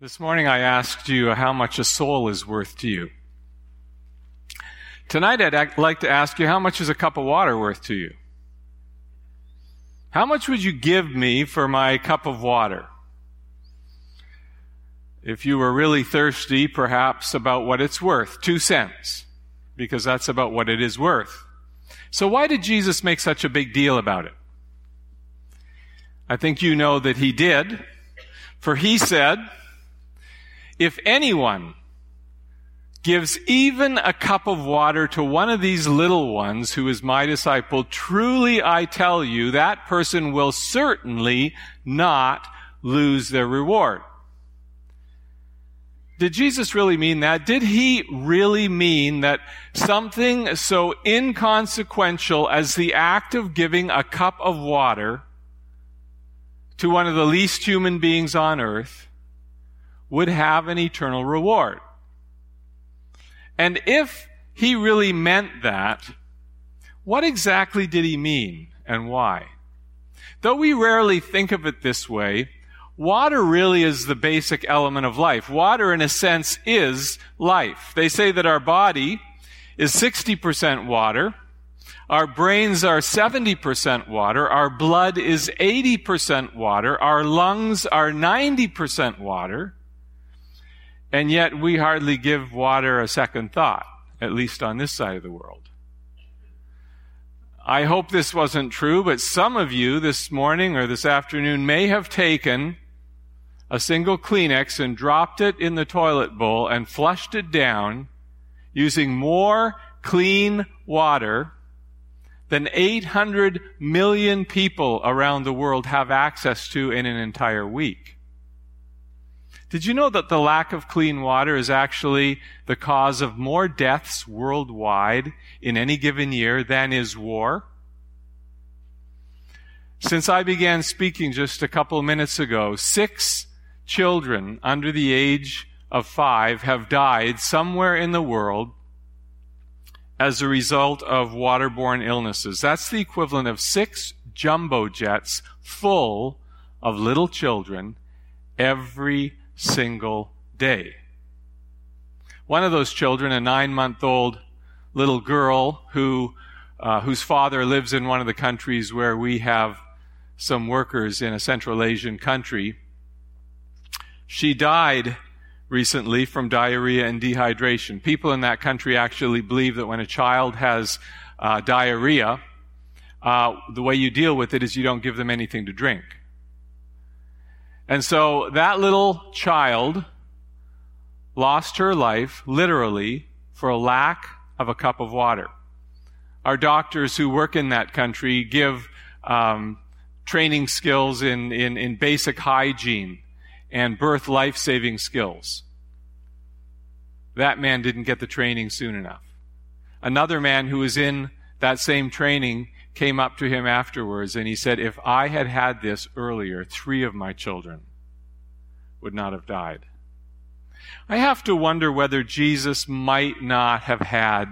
This morning I asked you how much a soul is worth to you. Tonight I'd like to ask you how much is a cup of water worth to you? How much would you give me for my cup of water? If you were really thirsty, perhaps about what it's worth, two cents, because that's about what it is worth. So why did Jesus make such a big deal about it? I think you know that he did, for he said, if anyone gives even a cup of water to one of these little ones who is my disciple, truly I tell you, that person will certainly not lose their reward. Did Jesus really mean that? Did he really mean that something so inconsequential as the act of giving a cup of water to one of the least human beings on earth would have an eternal reward. And if he really meant that, what exactly did he mean and why? Though we rarely think of it this way, water really is the basic element of life. Water, in a sense, is life. They say that our body is 60% water, our brains are 70% water, our blood is 80% water, our lungs are 90% water, and yet we hardly give water a second thought, at least on this side of the world. I hope this wasn't true, but some of you this morning or this afternoon may have taken a single Kleenex and dropped it in the toilet bowl and flushed it down using more clean water than 800 million people around the world have access to in an entire week. Did you know that the lack of clean water is actually the cause of more deaths worldwide in any given year than is war? Since I began speaking just a couple minutes ago, six children under the age of five have died somewhere in the world as a result of waterborne illnesses. That's the equivalent of six jumbo jets full of little children every single day. One of those children, a nine month old little girl who, uh, whose father lives in one of the countries where we have some workers in a Central Asian country, she died recently from diarrhea and dehydration. People in that country actually believe that when a child has uh, diarrhea, uh, the way you deal with it is you don't give them anything to drink. And so that little child lost her life, literally, for a lack of a cup of water. Our doctors who work in that country give um, training skills in, in, in basic hygiene and birth life saving skills. That man didn't get the training soon enough. Another man who was in that same training came up to him afterwards and he said, If I had had this earlier, three of my children would not have died. I have to wonder whether Jesus might not have had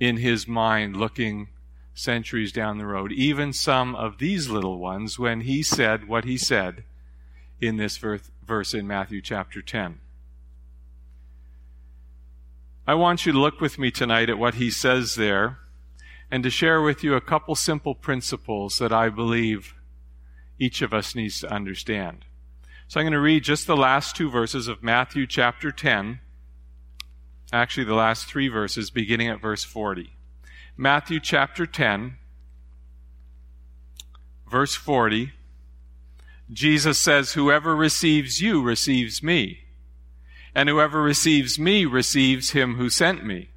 in his mind, looking centuries down the road, even some of these little ones when he said what he said in this verse in Matthew chapter 10. I want you to look with me tonight at what he says there and to share with you a couple simple principles that I believe each of us needs to understand. So I'm going to read just the last two verses of Matthew chapter 10. Actually, the last three verses, beginning at verse 40. Matthew chapter 10, verse 40. Jesus says, Whoever receives you receives me, and whoever receives me receives him who sent me.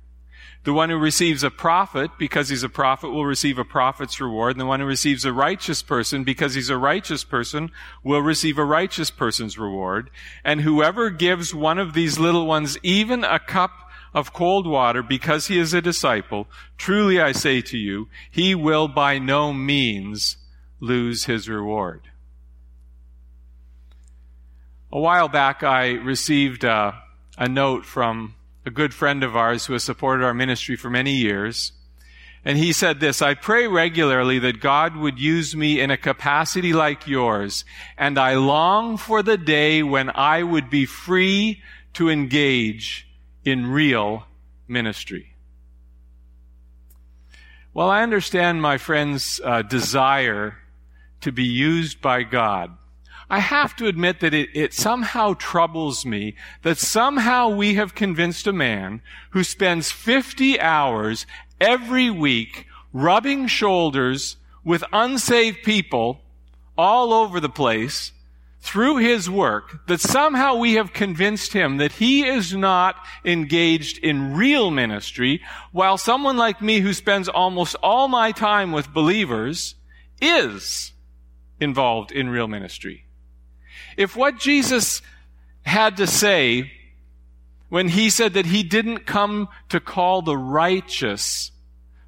The one who receives a prophet, because he's a prophet, will receive a prophet's reward. And the one who receives a righteous person, because he's a righteous person, will receive a righteous person's reward. And whoever gives one of these little ones even a cup of cold water, because he is a disciple, truly I say to you, he will by no means lose his reward. A while back, I received a, a note from a good friend of ours who has supported our ministry for many years. And he said this, I pray regularly that God would use me in a capacity like yours, and I long for the day when I would be free to engage in real ministry. Well, I understand my friend's uh, desire to be used by God. I have to admit that it, it, somehow troubles me that somehow we have convinced a man who spends 50 hours every week rubbing shoulders with unsaved people all over the place through his work that somehow we have convinced him that he is not engaged in real ministry while someone like me who spends almost all my time with believers is involved in real ministry. If what Jesus had to say when he said that he didn't come to call the righteous,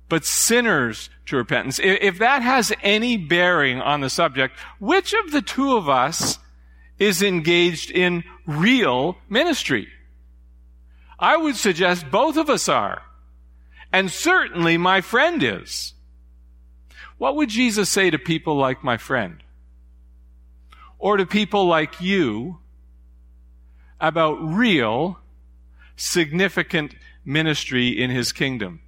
but sinners to repentance, if that has any bearing on the subject, which of the two of us is engaged in real ministry? I would suggest both of us are. And certainly my friend is. What would Jesus say to people like my friend? Or to people like you about real, significant ministry in his kingdom?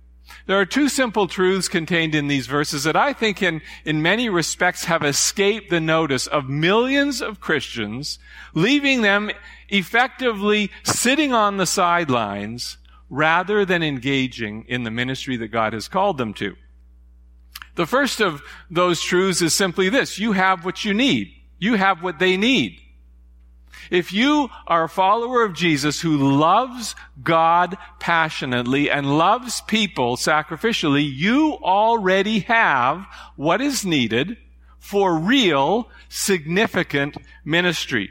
There are two simple truths contained in these verses that I think in, in many respects have escaped the notice of millions of Christians, leaving them effectively sitting on the sidelines rather than engaging in the ministry that God has called them to. The first of those truths is simply this. You have what you need. You have what they need. If you are a follower of Jesus who loves God passionately and loves people sacrificially, you already have what is needed for real, significant ministry.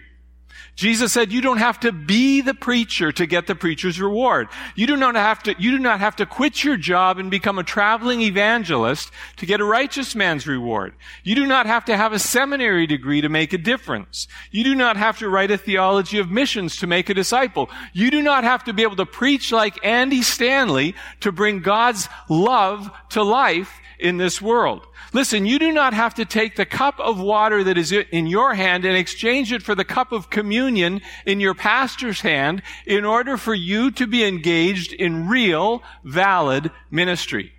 Jesus said you don't have to be the preacher to get the preacher's reward. You do not have to, you do not have to quit your job and become a traveling evangelist to get a righteous man's reward. You do not have to have a seminary degree to make a difference. You do not have to write a theology of missions to make a disciple. You do not have to be able to preach like Andy Stanley to bring God's love to life in this world. Listen, you do not have to take the cup of water that is in your hand and exchange it for the cup of communion in your pastor's hand in order for you to be engaged in real, valid ministry.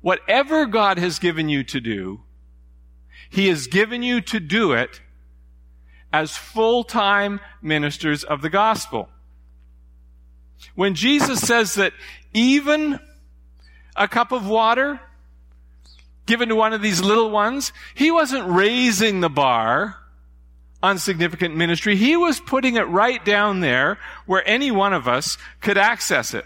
Whatever God has given you to do, He has given you to do it as full-time ministers of the gospel. When Jesus says that even a cup of water given to one of these little ones, he wasn't raising the bar on significant ministry. He was putting it right down there where any one of us could access it.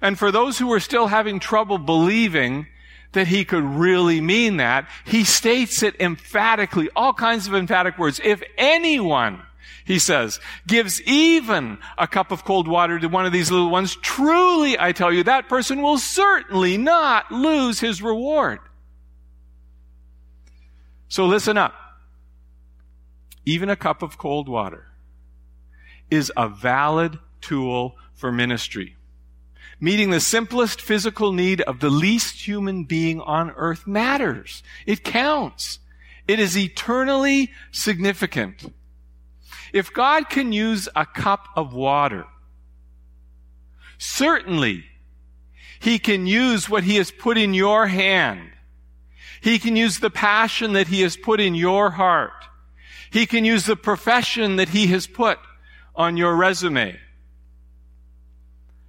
And for those who were still having trouble believing that he could really mean that, he states it emphatically, all kinds of emphatic words. If anyone he says, gives even a cup of cold water to one of these little ones, truly I tell you, that person will certainly not lose his reward. So listen up. Even a cup of cold water is a valid tool for ministry. Meeting the simplest physical need of the least human being on earth matters. It counts. It is eternally significant. If God can use a cup of water, certainly He can use what He has put in your hand. He can use the passion that He has put in your heart. He can use the profession that He has put on your resume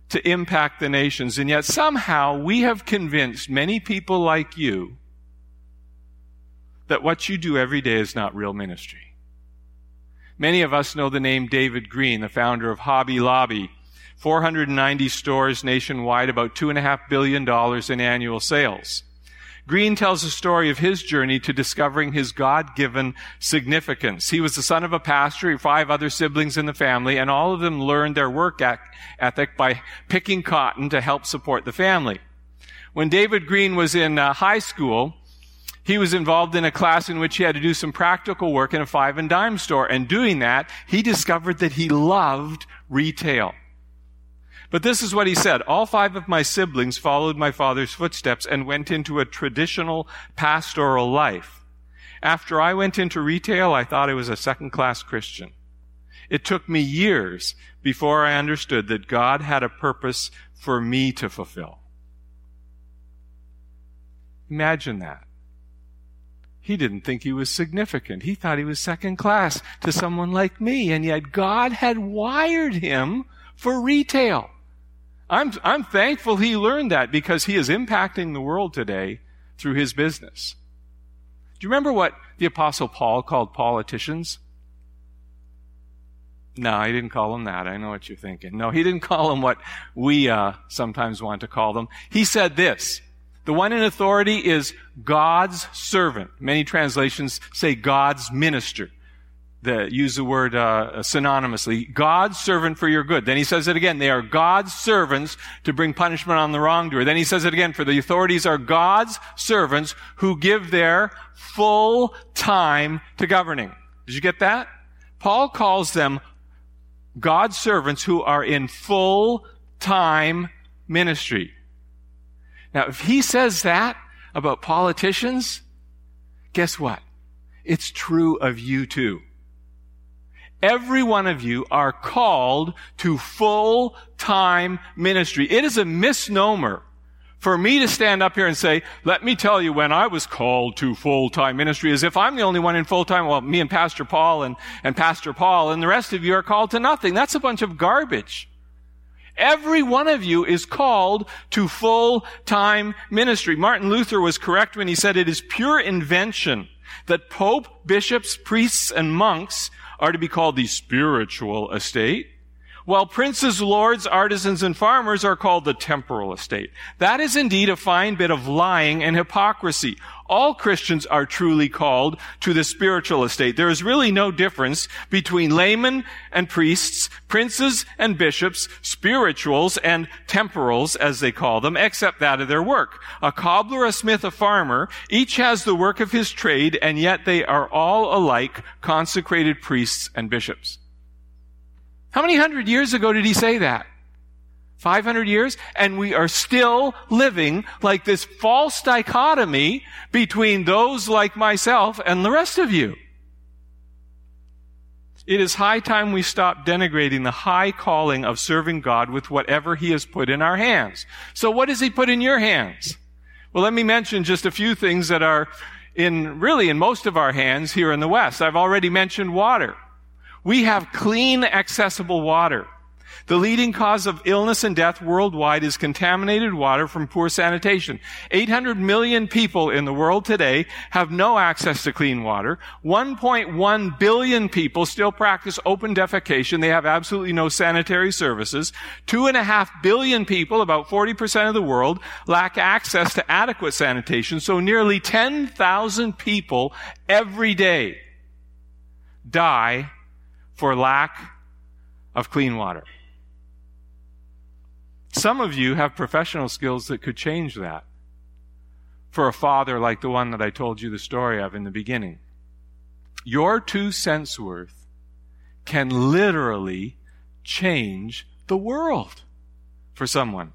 to impact the nations. And yet somehow we have convinced many people like you that what you do every day is not real ministry. Many of us know the name David Green, the founder of Hobby Lobby. 490 stores nationwide, about $2.5 billion in annual sales. Green tells a story of his journey to discovering his God-given significance. He was the son of a pastor, five other siblings in the family, and all of them learned their work ethic by picking cotton to help support the family. When David Green was in uh, high school, he was involved in a class in which he had to do some practical work in a five and dime store. And doing that, he discovered that he loved retail. But this is what he said. All five of my siblings followed my father's footsteps and went into a traditional pastoral life. After I went into retail, I thought I was a second class Christian. It took me years before I understood that God had a purpose for me to fulfill. Imagine that. He didn't think he was significant. He thought he was second class to someone like me, and yet God had wired him for retail. I'm, I'm thankful he learned that because he is impacting the world today through his business. Do you remember what the Apostle Paul called politicians? No, he didn't call them that. I know what you're thinking. No, he didn't call them what we uh, sometimes want to call them. He said this the one in authority is God's servant. Many translations say God's minister. The, use the word uh, synonymously. God's servant for your good. Then he says it again. They are God's servants to bring punishment on the wrongdoer. Then he says it again. For the authorities are God's servants who give their full time to governing. Did you get that? Paul calls them God's servants who are in full time ministry. Now, if he says that about politicians, guess what? It's true of you too. Every one of you are called to full time ministry. It is a misnomer for me to stand up here and say, let me tell you when I was called to full time ministry as if I'm the only one in full time. Well, me and Pastor Paul and, and Pastor Paul and the rest of you are called to nothing. That's a bunch of garbage. Every one of you is called to full-time ministry. Martin Luther was correct when he said it is pure invention that pope, bishops, priests, and monks are to be called the spiritual estate, while princes, lords, artisans, and farmers are called the temporal estate. That is indeed a fine bit of lying and hypocrisy all Christians are truly called to the spiritual estate. There is really no difference between laymen and priests, princes and bishops, spirituals and temporals, as they call them, except that of their work. A cobbler, a smith, a farmer, each has the work of his trade, and yet they are all alike consecrated priests and bishops. How many hundred years ago did he say that? 500 years, and we are still living like this false dichotomy between those like myself and the rest of you. It is high time we stop denigrating the high calling of serving God with whatever He has put in our hands. So what does He put in your hands? Well, let me mention just a few things that are in, really in most of our hands here in the West. I've already mentioned water. We have clean, accessible water. The leading cause of illness and death worldwide is contaminated water from poor sanitation. 800 million people in the world today have no access to clean water. 1.1 billion people still practice open defecation. They have absolutely no sanitary services. Two and a half billion people, about 40% of the world, lack access to adequate sanitation. So nearly 10,000 people every day die for lack of clean water. Some of you have professional skills that could change that. For a father like the one that I told you the story of in the beginning. Your two cents worth can literally change the world for someone.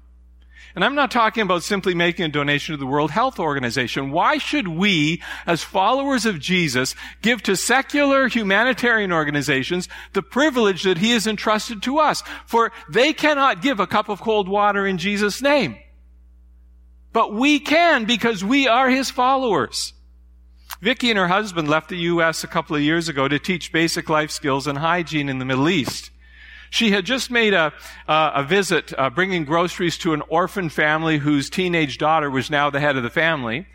And I'm not talking about simply making a donation to the World Health Organization. Why should we, as followers of Jesus, give to secular humanitarian organizations the privilege that He has entrusted to us? For they cannot give a cup of cold water in Jesus' name. But we can because we are His followers. Vicki and her husband left the U.S. a couple of years ago to teach basic life skills and hygiene in the Middle East. She had just made a, uh, a visit uh, bringing groceries to an orphan family whose teenage daughter was now the head of the family.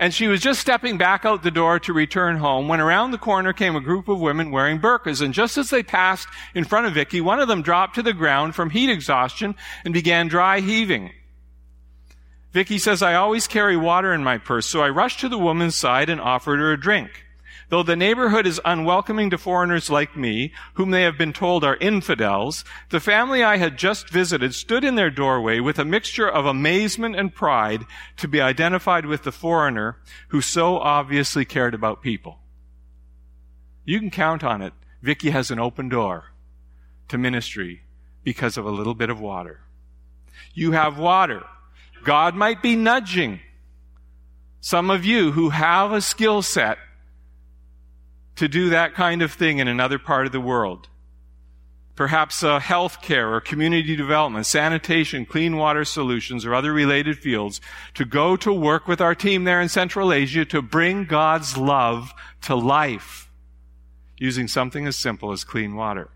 And she was just stepping back out the door to return home when around the corner came a group of women wearing burqas. And just as they passed in front of Vicky, one of them dropped to the ground from heat exhaustion and began dry heaving. Vicky says, I always carry water in my purse, so I rushed to the woman's side and offered her a drink. Though the neighborhood is unwelcoming to foreigners like me, whom they have been told are infidels, the family I had just visited stood in their doorway with a mixture of amazement and pride to be identified with the foreigner who so obviously cared about people. You can count on it. Vicky has an open door to ministry because of a little bit of water. You have water. God might be nudging some of you who have a skill set to do that kind of thing in another part of the world. Perhaps uh, healthcare or community development, sanitation, clean water solutions, or other related fields to go to work with our team there in Central Asia to bring God's love to life using something as simple as clean water.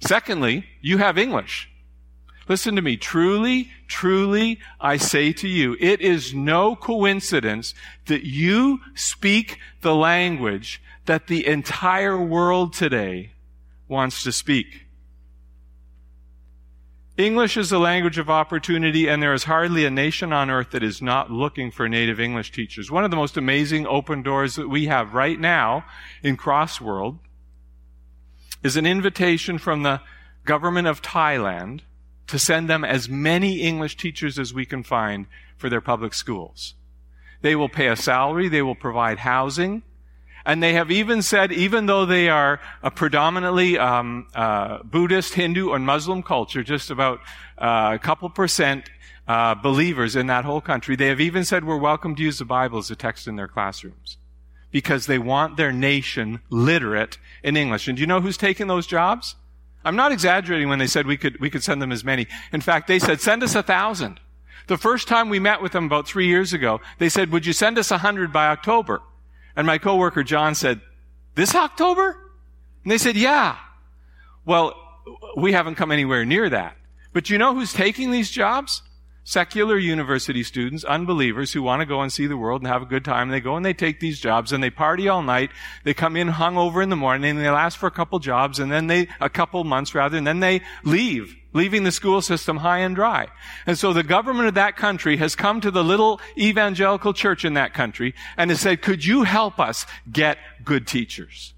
Secondly, you have English. Listen to me. Truly, truly, I say to you, it is no coincidence that you speak the language that the entire world today wants to speak. English is a language of opportunity, and there is hardly a nation on earth that is not looking for native English teachers. One of the most amazing open doors that we have right now in Crossworld is an invitation from the government of Thailand to send them as many English teachers as we can find for their public schools. They will pay a salary, they will provide housing, and they have even said, even though they are a predominantly um, uh, Buddhist, Hindu, and Muslim culture, just about uh, a couple percent uh, believers in that whole country, they have even said we're welcome to use the Bible as a text in their classrooms because they want their nation literate in English. And do you know who's taking those jobs? I'm not exaggerating when they said we could we could send them as many. In fact, they said send us a thousand. The first time we met with them about three years ago, they said, "Would you send us a hundred by October?" And my coworker John said, this October? And they said, yeah. Well, we haven't come anywhere near that. But you know who's taking these jobs? Secular university students, unbelievers who want to go and see the world and have a good time. They go and they take these jobs and they party all night. They come in hungover in the morning and they last for a couple jobs and then they, a couple months rather, and then they leave leaving the school system high and dry. And so the government of that country has come to the little evangelical church in that country and has said, could you help us get good teachers?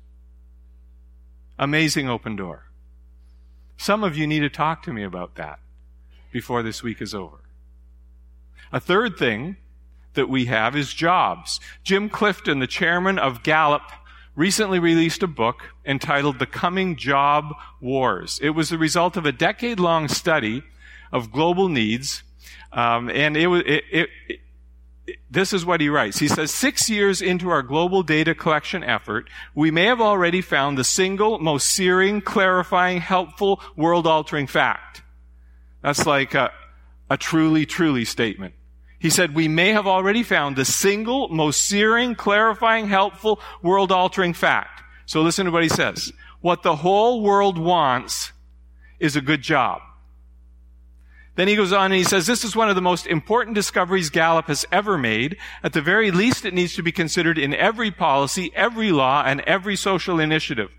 Amazing open door. Some of you need to talk to me about that before this week is over. A third thing that we have is jobs. Jim Clifton, the chairman of Gallup, recently released a book entitled The Coming Job Wars. It was the result of a decade long study of global needs, um, and it it, it, it, this is what he writes. He says, six years into our global data collection effort, we may have already found the single most searing, clarifying, helpful, world altering fact. That's like a, a truly, truly statement. He said, we may have already found the single most searing, clarifying, helpful, world altering fact. So listen to what he says. What the whole world wants is a good job. Then he goes on and he says, this is one of the most important discoveries Gallup has ever made. At the very least, it needs to be considered in every policy, every law, and every social initiative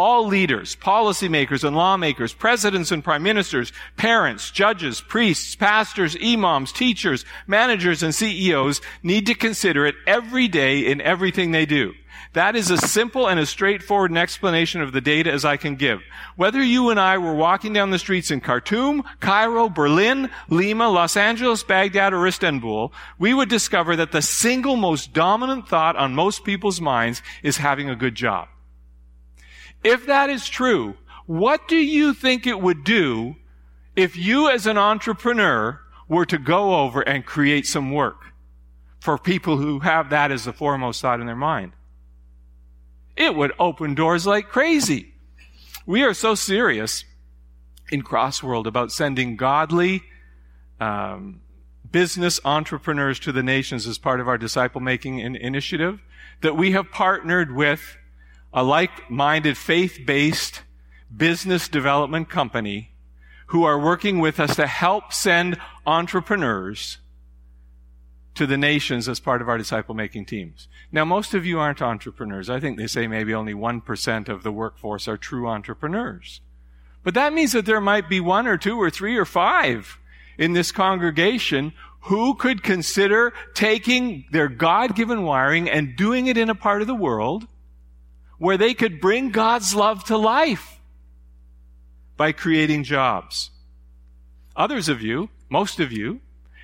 all leaders, policymakers and lawmakers, presidents and prime ministers, parents, judges, priests, pastors, imams, teachers, managers, and CEOs need to consider it every day in everything they do. That is as simple and as straightforward an explanation of the data as I can give. Whether you and I were walking down the streets in Khartoum, Cairo, Berlin, Lima, Los Angeles, Baghdad, or Istanbul, we would discover that the single most dominant thought on most people's minds is having a good job. If that is true, what do you think it would do if you as an entrepreneur were to go over and create some work for people who have that as the foremost thought in their mind? It would open doors like crazy. We are so serious in Crossworld about sending godly um, business entrepreneurs to the nations as part of our disciple making initiative that we have partnered with a like-minded faith-based business development company who are working with us to help send entrepreneurs to the nations as part of our disciple making teams. Now, most of you aren't entrepreneurs. I think they say maybe only 1% of the workforce are true entrepreneurs. But that means that there might be one or two or three or five in this congregation who could consider taking their God given wiring and doing it in a part of the world where they could bring God's love to life by creating jobs. Others of you, most of you,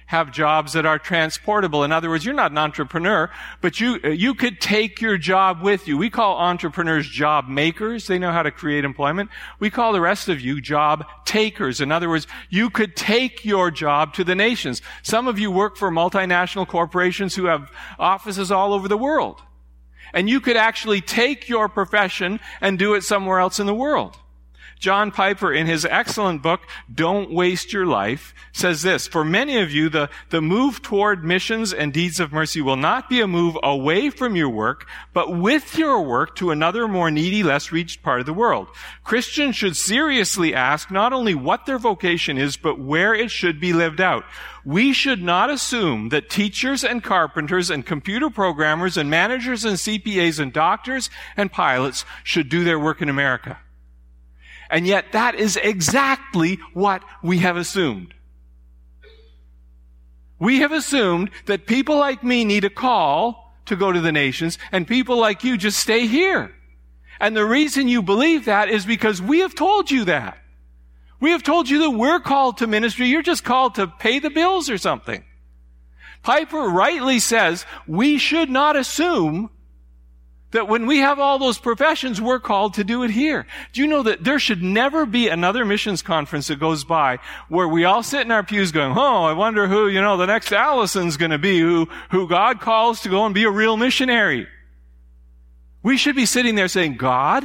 have jobs that are transportable. In other words, you're not an entrepreneur, but you, uh, you could take your job with you. We call entrepreneurs job makers. They know how to create employment. We call the rest of you job takers. In other words, you could take your job to the nations. Some of you work for multinational corporations who have offices all over the world. And you could actually take your profession and do it somewhere else in the world. John Piper, in his excellent book, Don't Waste Your Life, says this, For many of you, the, the move toward missions and deeds of mercy will not be a move away from your work, but with your work to another more needy, less reached part of the world. Christians should seriously ask not only what their vocation is, but where it should be lived out. We should not assume that teachers and carpenters and computer programmers and managers and CPAs and doctors and pilots should do their work in America. And yet that is exactly what we have assumed. We have assumed that people like me need a call to go to the nations and people like you just stay here. And the reason you believe that is because we have told you that. We have told you that we're called to ministry. You're just called to pay the bills or something. Piper rightly says we should not assume that when we have all those professions, we're called to do it here. Do you know that there should never be another missions conference that goes by where we all sit in our pews going, oh, I wonder who, you know, the next Allison's gonna be, who, who God calls to go and be a real missionary. We should be sitting there saying, God,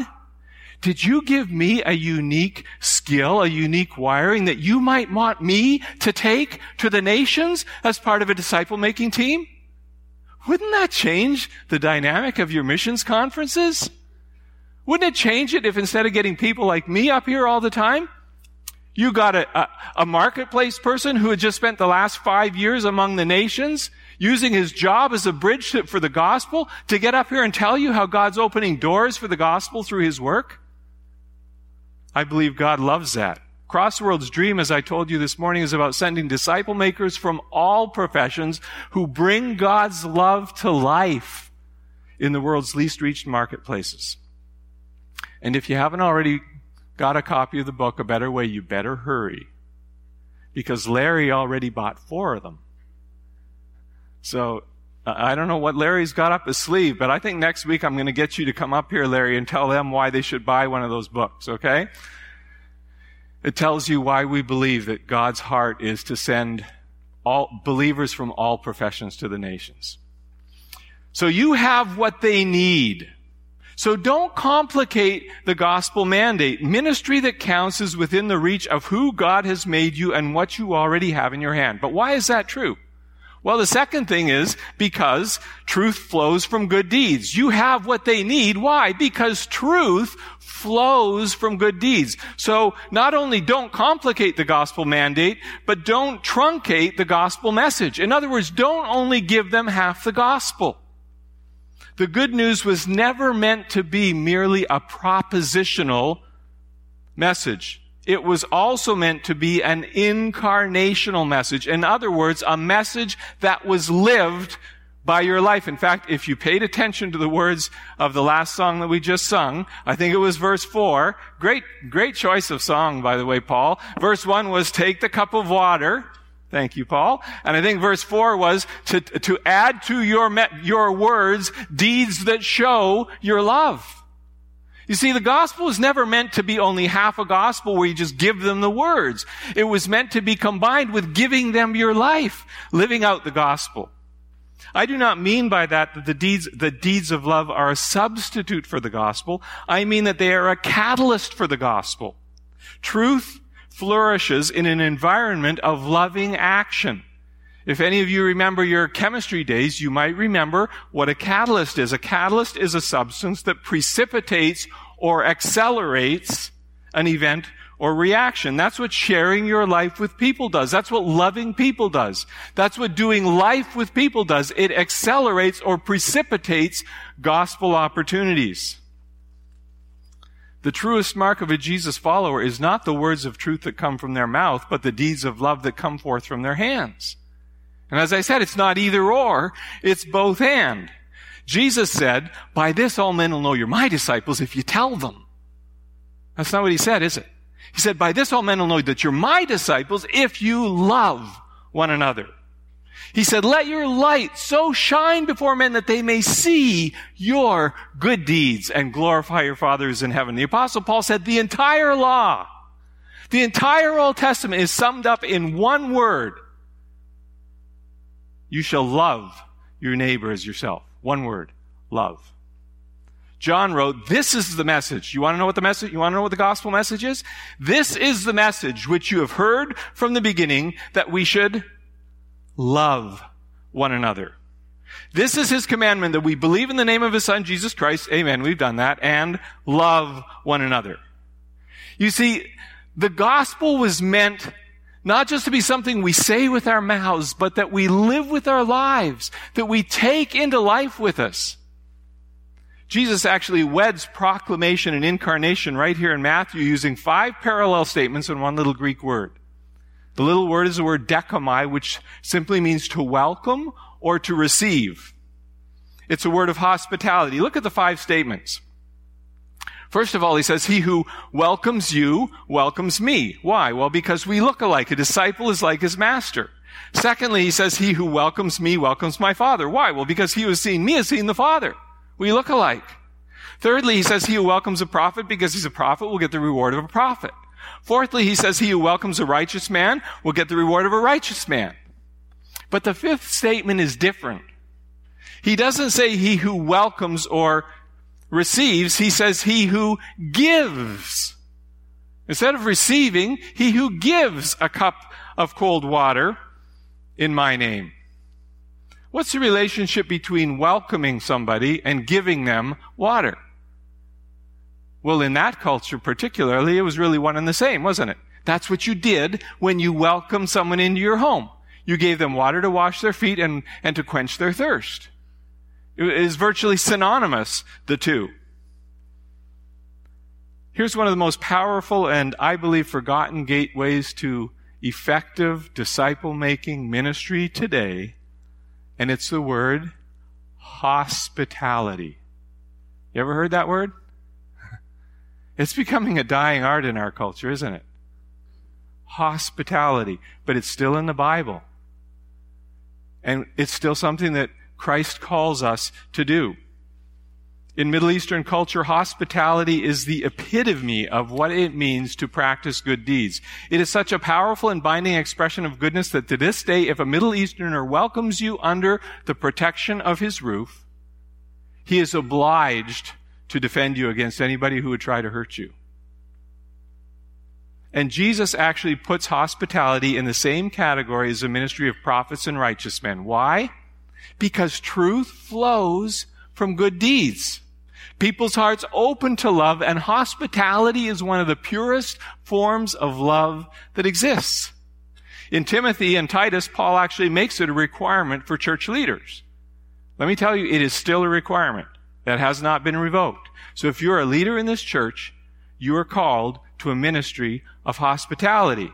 did you give me a unique skill, a unique wiring that you might want me to take to the nations as part of a disciple making team? Wouldn't that change the dynamic of your missions conferences? Wouldn't it change it if instead of getting people like me up here all the time, you got a, a, a, marketplace person who had just spent the last five years among the nations using his job as a bridge to, for the gospel to get up here and tell you how God's opening doors for the gospel through his work? I believe God loves that. Crossworld's dream, as I told you this morning, is about sending disciple makers from all professions who bring God's love to life in the world's least reached marketplaces. And if you haven't already got a copy of the book, A Better Way, you better hurry. Because Larry already bought four of them. So, I don't know what Larry's got up his sleeve, but I think next week I'm going to get you to come up here, Larry, and tell them why they should buy one of those books, okay? It tells you why we believe that God's heart is to send all believers from all professions to the nations. So you have what they need. So don't complicate the gospel mandate. Ministry that counts is within the reach of who God has made you and what you already have in your hand. But why is that true? Well, the second thing is because truth flows from good deeds. You have what they need. Why? Because truth flows from good deeds. So not only don't complicate the gospel mandate, but don't truncate the gospel message. In other words, don't only give them half the gospel. The good news was never meant to be merely a propositional message it was also meant to be an incarnational message. In other words, a message that was lived by your life. In fact, if you paid attention to the words of the last song that we just sung, I think it was verse four. Great, great choice of song, by the way, Paul. Verse one was take the cup of water. Thank you, Paul. And I think verse four was to, to add to your, your words deeds that show your love. You see, the gospel was never meant to be only half a gospel where you just give them the words. It was meant to be combined with giving them your life, living out the gospel. I do not mean by that that the deeds, the deeds of love are a substitute for the gospel. I mean that they are a catalyst for the gospel. Truth flourishes in an environment of loving action. If any of you remember your chemistry days, you might remember what a catalyst is. A catalyst is a substance that precipitates or accelerates an event or reaction. That's what sharing your life with people does. That's what loving people does. That's what doing life with people does. It accelerates or precipitates gospel opportunities. The truest mark of a Jesus follower is not the words of truth that come from their mouth, but the deeds of love that come forth from their hands. And as I said, it's not either or, it's both and. Jesus said, by this all men will know you're my disciples if you tell them. That's not what he said, is it? He said, by this all men will know that you're my disciples if you love one another. He said, let your light so shine before men that they may see your good deeds and glorify your fathers in heaven. The apostle Paul said the entire law, the entire Old Testament is summed up in one word. You shall love your neighbor as yourself. One word. Love. John wrote, this is the message. You want to know what the message, you want to know what the gospel message is? This is the message which you have heard from the beginning that we should love one another. This is his commandment that we believe in the name of his son, Jesus Christ. Amen. We've done that. And love one another. You see, the gospel was meant not just to be something we say with our mouths, but that we live with our lives, that we take into life with us. Jesus actually weds proclamation and incarnation right here in Matthew using five parallel statements and one little Greek word. The little word is the word dechomai, which simply means to welcome or to receive. It's a word of hospitality. Look at the five statements. First of all, he says, he who welcomes you welcomes me. Why? Well, because we look alike. A disciple is like his master. Secondly, he says, he who welcomes me welcomes my father. Why? Well, because he who has seen me has seen the father. We look alike. Thirdly, he says, he who welcomes a prophet because he's a prophet will get the reward of a prophet. Fourthly, he says, he who welcomes a righteous man will get the reward of a righteous man. But the fifth statement is different. He doesn't say he who welcomes or receives, he says he who gives. Instead of receiving, he who gives a cup of cold water in my name. What's the relationship between welcoming somebody and giving them water? Well, in that culture particularly, it was really one and the same, wasn't it? That's what you did when you welcomed someone into your home. You gave them water to wash their feet and, and to quench their thirst. Is virtually synonymous, the two. Here's one of the most powerful and I believe forgotten gateways to effective disciple making ministry today, and it's the word hospitality. You ever heard that word? It's becoming a dying art in our culture, isn't it? Hospitality, but it's still in the Bible. And it's still something that Christ calls us to do. In Middle Eastern culture, hospitality is the epitome of what it means to practice good deeds. It is such a powerful and binding expression of goodness that to this day, if a Middle Easterner welcomes you under the protection of his roof, he is obliged to defend you against anybody who would try to hurt you. And Jesus actually puts hospitality in the same category as the ministry of prophets and righteous men. Why? Because truth flows from good deeds. People's hearts open to love and hospitality is one of the purest forms of love that exists. In Timothy and Titus, Paul actually makes it a requirement for church leaders. Let me tell you, it is still a requirement. That has not been revoked. So if you're a leader in this church, you are called to a ministry of hospitality.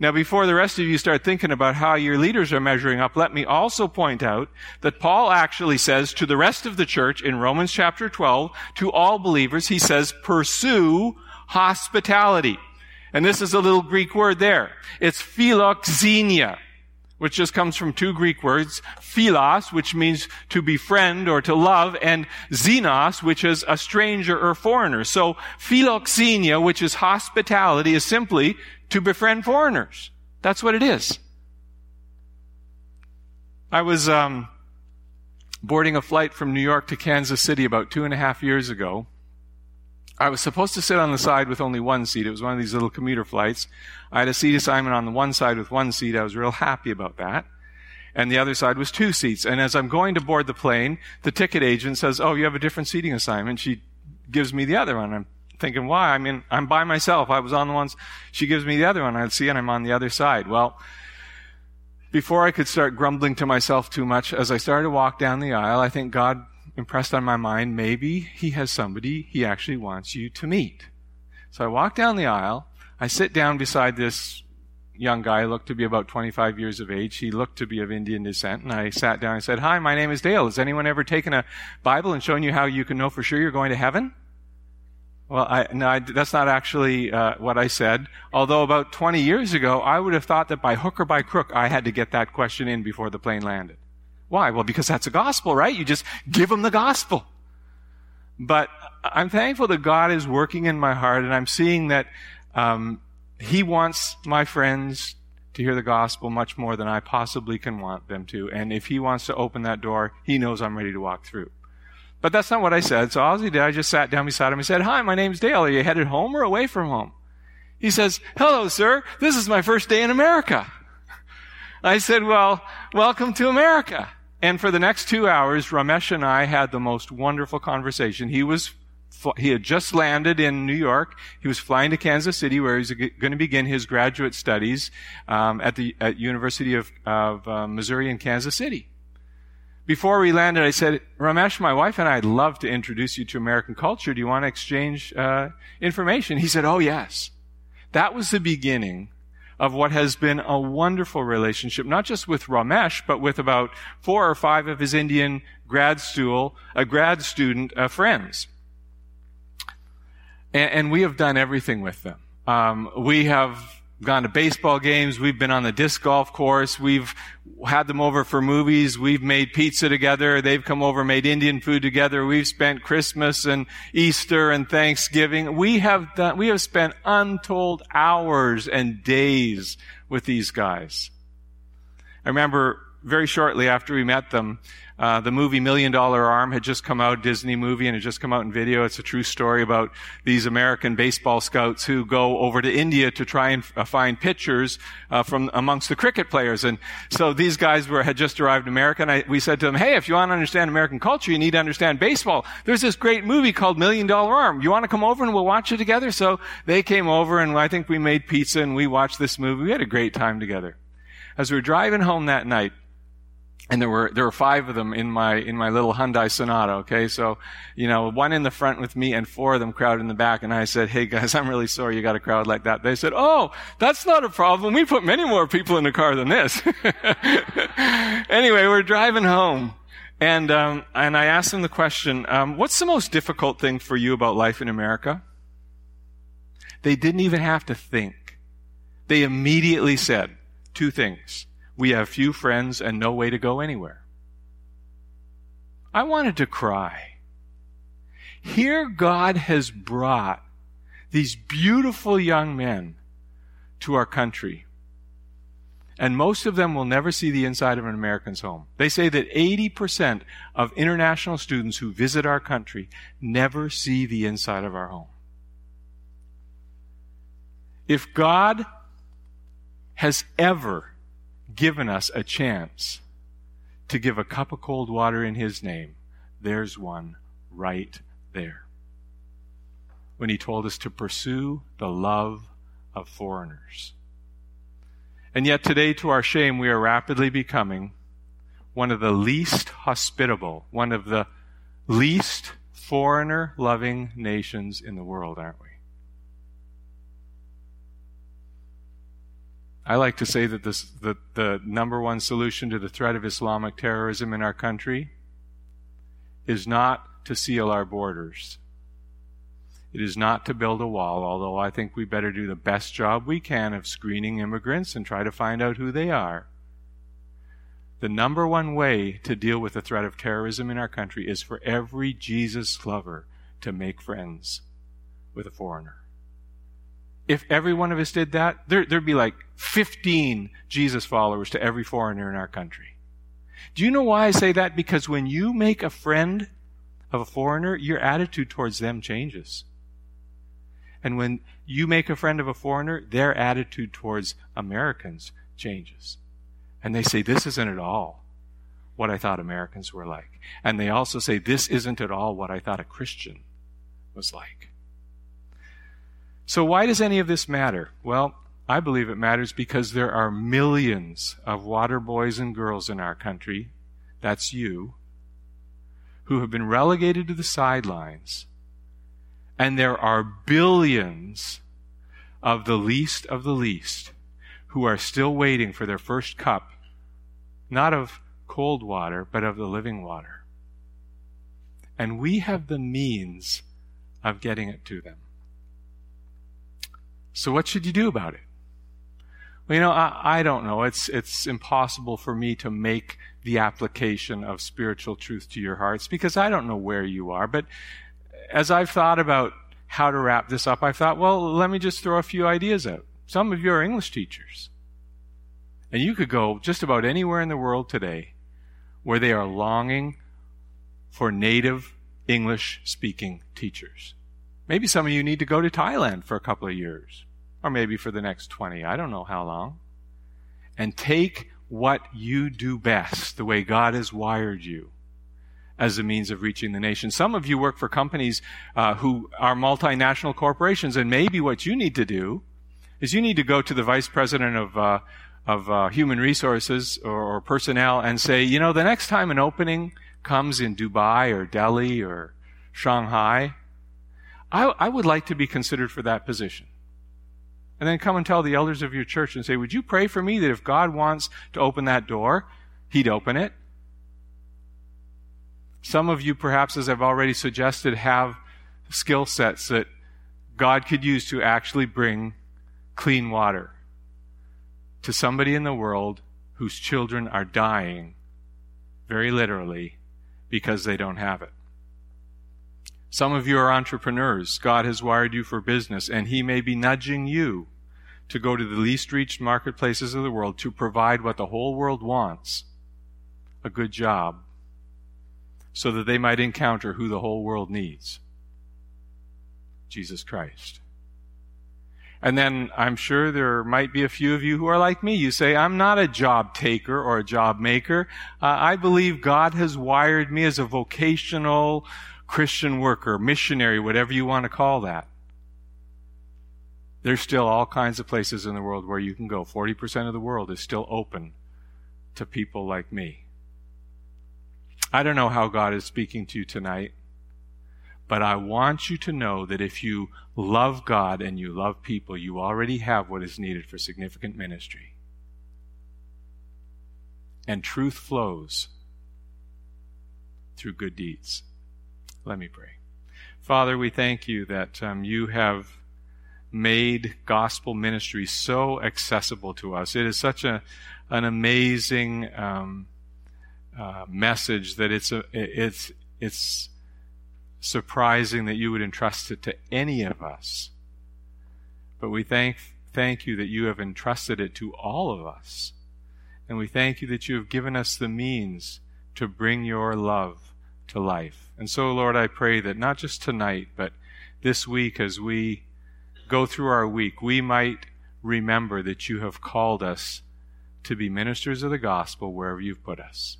Now, before the rest of you start thinking about how your leaders are measuring up, let me also point out that Paul actually says to the rest of the church in Romans chapter 12, to all believers, he says, pursue hospitality. And this is a little Greek word there. It's philoxenia which just comes from two Greek words, philos, which means to befriend or to love, and xenos, which is a stranger or foreigner. So philoxenia, which is hospitality, is simply to befriend foreigners. That's what it is. I was um, boarding a flight from New York to Kansas City about two and a half years ago, I was supposed to sit on the side with only one seat. It was one of these little commuter flights. I had a seat assignment on the one side with one seat. I was real happy about that. And the other side was two seats. And as I'm going to board the plane, the ticket agent says, Oh, you have a different seating assignment. She gives me the other one. I'm thinking, why? I mean, I'm by myself. I was on the ones. She gives me the other one. I see and I'm on the other side. Well, before I could start grumbling to myself too much, as I started to walk down the aisle, I think God impressed on my mind, maybe he has somebody he actually wants you to meet. So I walk down the aisle. I sit down beside this young guy, looked to be about 25 years of age. He looked to be of Indian descent. And I sat down and said, Hi, my name is Dale. Has anyone ever taken a Bible and shown you how you can know for sure you're going to heaven? Well, I, no, I, that's not actually uh, what I said. Although about 20 years ago, I would have thought that by hook or by crook, I had to get that question in before the plane landed. Why? Well, because that's a gospel, right? You just give them the gospel. But I'm thankful that God is working in my heart, and I'm seeing that um, He wants my friends to hear the gospel much more than I possibly can want them to. And if He wants to open that door, He knows I'm ready to walk through. But that's not what I said. So all he did, I just sat down beside him and said, Hi, my name's Dale. Are you headed home or away from home? He says, Hello, sir. This is my first day in America. I said, Well, welcome to America. And for the next two hours, Ramesh and I had the most wonderful conversation. He was he had just landed in New York. He was flying to Kansas City, where he's going to begin his graduate studies um, at the at University of, of uh, Missouri in Kansas City before we landed, I said, Ramesh, my wife and I'd love to introduce you to American culture. Do you want to exchange uh, information? He said, Oh, yes. That was the beginning of what has been a wonderful relationship, not just with Ramesh, but with about four or five of his Indian grad school, a grad student uh, friends. And, and, we have done everything with them. Um, we have gone to baseball games. We've been on the disc golf course. We've had them over for movies. We've made pizza together. They've come over, made Indian food together. We've spent Christmas and Easter and Thanksgiving. We have done, we have spent untold hours and days with these guys. I remember very shortly after we met them, uh, the movie Million Dollar Arm had just come out, Disney movie, and it just come out in video. It's a true story about these American baseball scouts who go over to India to try and uh, find pitchers uh, from amongst the cricket players. And so these guys were had just arrived in America, and I, we said to them, "Hey, if you want to understand American culture, you need to understand baseball. There's this great movie called Million Dollar Arm. You want to come over and we'll watch it together?" So they came over, and I think we made pizza and we watched this movie. We had a great time together. As we were driving home that night, and there were there were five of them in my in my little Hyundai Sonata. Okay, so you know one in the front with me and four of them crowded in the back. And I said, "Hey guys, I'm really sorry you got a crowd like that." They said, "Oh, that's not a problem. We put many more people in the car than this." anyway, we're driving home, and um, and I asked them the question, um, "What's the most difficult thing for you about life in America?" They didn't even have to think. They immediately said two things. We have few friends and no way to go anywhere. I wanted to cry. Here God has brought these beautiful young men to our country. And most of them will never see the inside of an American's home. They say that 80% of international students who visit our country never see the inside of our home. If God has ever given us a chance to give a cup of cold water in His name, there's one right there. When He told us to pursue the love of foreigners. And yet today, to our shame, we are rapidly becoming one of the least hospitable, one of the least foreigner loving nations in the world, aren't we? I like to say that this, the, the number one solution to the threat of Islamic terrorism in our country is not to seal our borders. It is not to build a wall, although I think we better do the best job we can of screening immigrants and try to find out who they are. The number one way to deal with the threat of terrorism in our country is for every Jesus lover to make friends with a foreigner if every one of us did that, there, would be like 15 Jesus followers to every foreigner in our country. Do you know why I say that? Because when you make a friend of a foreigner, your attitude towards them changes. And when you make a friend of a foreigner, their attitude towards Americans changes. And they say, this isn't at all what I thought Americans were like. And they also say, this isn't at all what I thought a Christian was like. So, why does any of this matter? Well, I believe it matters because there are millions of water boys and girls in our country, that's you, who have been relegated to the sidelines. And there are billions of the least of the least who are still waiting for their first cup, not of cold water, but of the living water. And we have the means of getting it to them. So what should you do about it? Well, you know, I, I don't know. It's, it's impossible for me to make the application of spiritual truth to your hearts because I don't know where you are. But as I've thought about how to wrap this up, I thought, well, let me just throw a few ideas out. Some of you are English teachers. And you could go just about anywhere in the world today where they are longing for native English speaking teachers. Maybe some of you need to go to Thailand for a couple of years, or maybe for the next 20. I don't know how long. And take what you do best, the way God has wired you, as a means of reaching the nation. Some of you work for companies uh, who are multinational corporations, and maybe what you need to do is you need to go to the vice president of uh, of uh, human resources or, or personnel and say, you know, the next time an opening comes in Dubai or Delhi or Shanghai, I, I would like to be considered for that position. And then come and tell the elders of your church and say, Would you pray for me that if God wants to open that door, He'd open it? Some of you, perhaps, as I've already suggested, have skill sets that God could use to actually bring clean water to somebody in the world whose children are dying, very literally, because they don't have it. Some of you are entrepreneurs. God has wired you for business, and He may be nudging you to go to the least reached marketplaces of the world to provide what the whole world wants a good job so that they might encounter who the whole world needs Jesus Christ. And then I'm sure there might be a few of you who are like me. You say, I'm not a job taker or a job maker. Uh, I believe God has wired me as a vocational Christian worker, missionary, whatever you want to call that. There's still all kinds of places in the world where you can go. 40% of the world is still open to people like me. I don't know how God is speaking to you tonight, but I want you to know that if you love God and you love people, you already have what is needed for significant ministry. And truth flows through good deeds. Let me pray. Father, we thank you that um, you have made gospel ministry so accessible to us. It is such a an amazing um, uh, message that it's a, it's it's surprising that you would entrust it to any of us. But we thank thank you that you have entrusted it to all of us. And we thank you that you have given us the means to bring your love to life. And so, Lord, I pray that not just tonight, but this week as we go through our week, we might remember that you have called us to be ministers of the gospel wherever you've put us.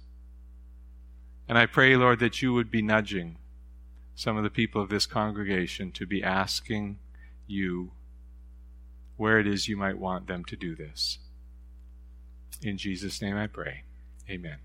And I pray, Lord, that you would be nudging some of the people of this congregation to be asking you where it is you might want them to do this. In Jesus' name I pray. Amen.